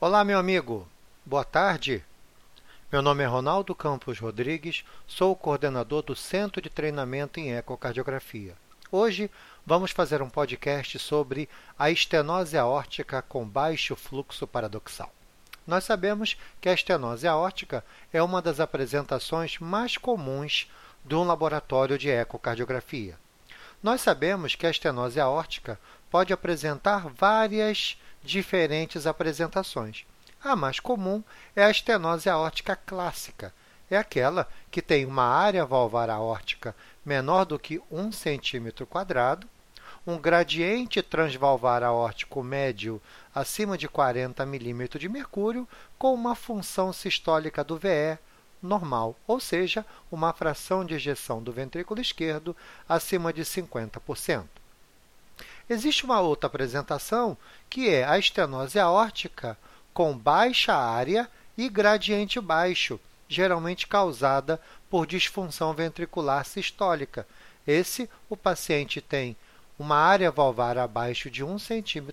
Olá, meu amigo. Boa tarde. Meu nome é Ronaldo Campos Rodrigues, sou o coordenador do Centro de Treinamento em Ecocardiografia. Hoje vamos fazer um podcast sobre a estenose aórtica com baixo fluxo paradoxal. Nós sabemos que a estenose aórtica é uma das apresentações mais comuns de um laboratório de ecocardiografia. Nós sabemos que a estenose aórtica pode apresentar várias diferentes apresentações. A mais comum é a estenose aórtica clássica. É aquela que tem uma área valvar aórtica menor do que 1 cm quadrado, um gradiente transvalvar aórtico médio acima de 40 mm de mercúrio, com uma função sistólica do VE normal, ou seja, uma fração de ejeção do ventrículo esquerdo acima de 50%. Existe uma outra apresentação, que é a estenose aórtica com baixa área e gradiente baixo, geralmente causada por disfunção ventricular sistólica. Esse, o paciente tem uma área valvar abaixo de 1 cm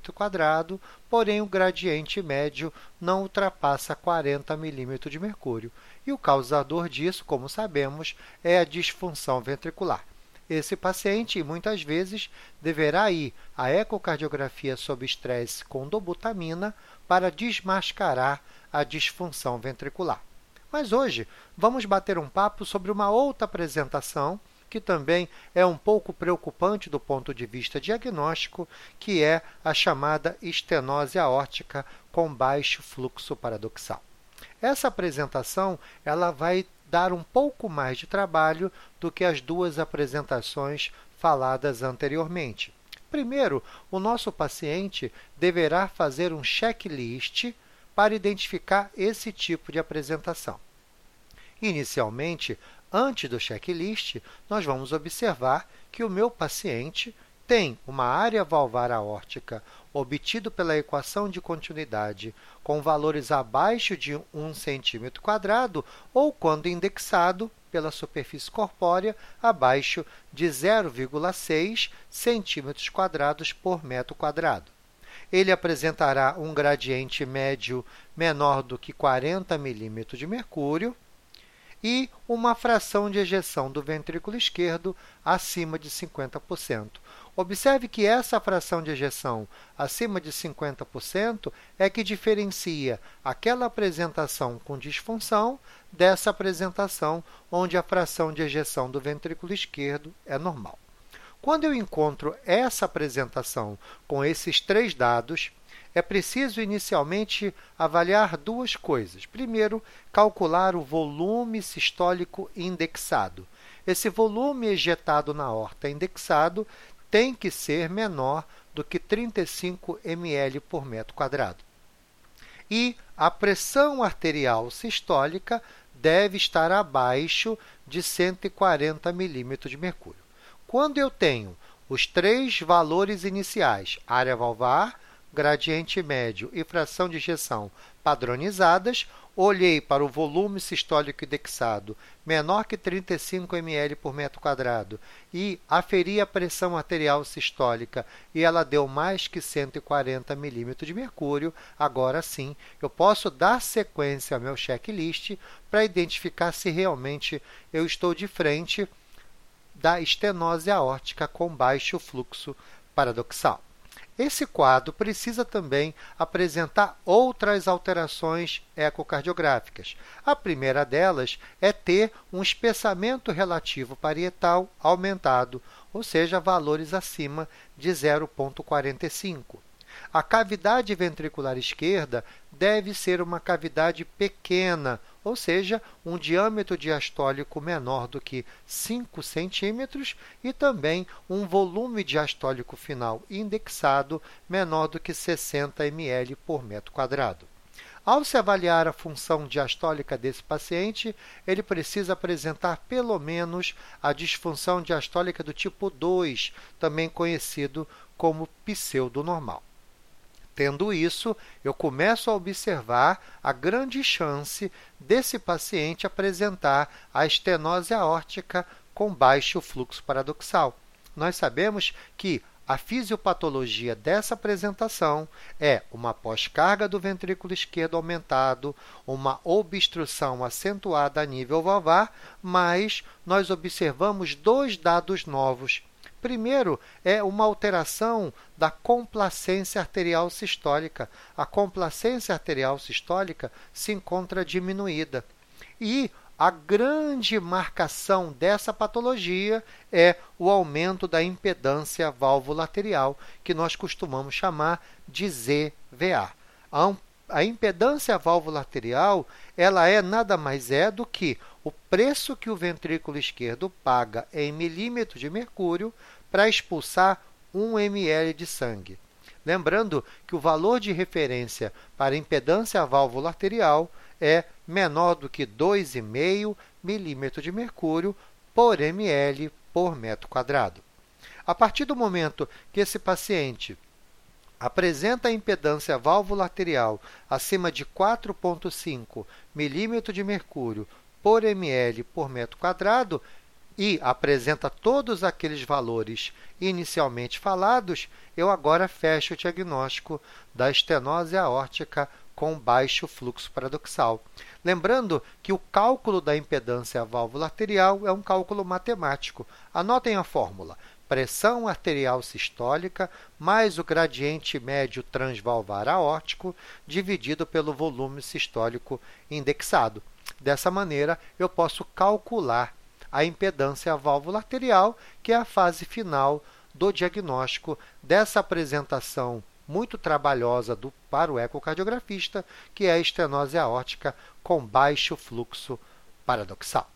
porém o gradiente médio não ultrapassa 40 mm de mercúrio. E o causador disso, como sabemos, é a disfunção ventricular. Esse paciente, muitas vezes, deverá ir à ecocardiografia sob estresse com dobutamina para desmascarar a disfunção ventricular. Mas hoje vamos bater um papo sobre uma outra apresentação que também é um pouco preocupante do ponto de vista diagnóstico, que é a chamada estenose aórtica com baixo fluxo paradoxal. Essa apresentação ela vai dar um pouco mais de trabalho do que as duas apresentações faladas anteriormente. Primeiro, o nosso paciente deverá fazer um checklist para identificar esse tipo de apresentação. Inicialmente, antes do checklist, nós vamos observar que o meu paciente tem uma área valvar aórtica obtido pela equação de continuidade com valores abaixo de 1 cm ou, quando indexado pela superfície corpórea, abaixo de 0,6 cm por metro quadrado. Ele apresentará um gradiente médio menor do que 40 mm de mercúrio, e uma fração de ejeção do ventrículo esquerdo acima de 50%. Observe que essa fração de ejeção acima de 50% é que diferencia aquela apresentação com disfunção dessa apresentação onde a fração de ejeção do ventrículo esquerdo é normal. Quando eu encontro essa apresentação com esses três dados, é preciso inicialmente avaliar duas coisas. Primeiro, calcular o volume sistólico indexado. Esse volume ejetado na horta indexado tem que ser menor do que 35 ml por metro quadrado. E a pressão arterial sistólica deve estar abaixo de 140 milímetros de mercúrio. Quando eu tenho os três valores iniciais, área valvar, gradiente médio e fração de ejeção padronizadas, olhei para o volume sistólico indexado menor que 35 ml por metro quadrado e aferi a pressão arterial sistólica e ela deu mais que 140 milímetros de mercúrio, agora sim eu posso dar sequência ao meu checklist para identificar se realmente eu estou de frente da estenose aórtica com baixo fluxo paradoxal. Esse quadro precisa também apresentar outras alterações ecocardiográficas. A primeira delas é ter um espessamento relativo parietal aumentado, ou seja, valores acima de 0,45. A cavidade ventricular esquerda deve ser uma cavidade pequena, ou seja, um diâmetro diastólico menor do que 5 centímetros e também um volume diastólico final indexado menor do que 60 ml por metro quadrado. Ao se avaliar a função diastólica desse paciente, ele precisa apresentar pelo menos a disfunção diastólica do tipo 2, também conhecido como pseudonormal. Tendo isso, eu começo a observar a grande chance desse paciente apresentar a estenose aórtica com baixo fluxo paradoxal. Nós sabemos que A fisiopatologia dessa apresentação é uma pós-carga do ventrículo esquerdo aumentado, uma obstrução acentuada a nível valvar, mas nós observamos dois dados novos. Primeiro é uma alteração da complacência arterial sistólica. A complacência arterial sistólica se encontra diminuída. E a grande marcação dessa patologia é o aumento da impedância valvulaterial, que nós costumamos chamar de ZVA. A impedância valvulaterial ela é nada mais é do que o preço que o ventrículo esquerdo paga em milímetros de mercúrio para expulsar 1 ml de sangue. Lembrando que o valor de referência para impedância valvulaterial é menor do que 2,5 milímetros de mercúrio por ml por metro quadrado. A partir do momento que esse paciente apresenta impedância válvula arterial acima de 4,5 milímetros de mercúrio por ml por metro quadrado e apresenta todos aqueles valores inicialmente falados, eu agora fecho o diagnóstico da estenose aórtica com baixo fluxo paradoxal. Lembrando que o cálculo da impedância válvula arterial é um cálculo matemático. Anotem a fórmula: pressão arterial sistólica mais o gradiente médio transvalvar aórtico dividido pelo volume sistólico indexado. Dessa maneira, eu posso calcular a impedância válvula arterial, que é a fase final do diagnóstico dessa apresentação muito trabalhosa do, para o ecocardiografista, que é a estenose aórtica com baixo fluxo paradoxal.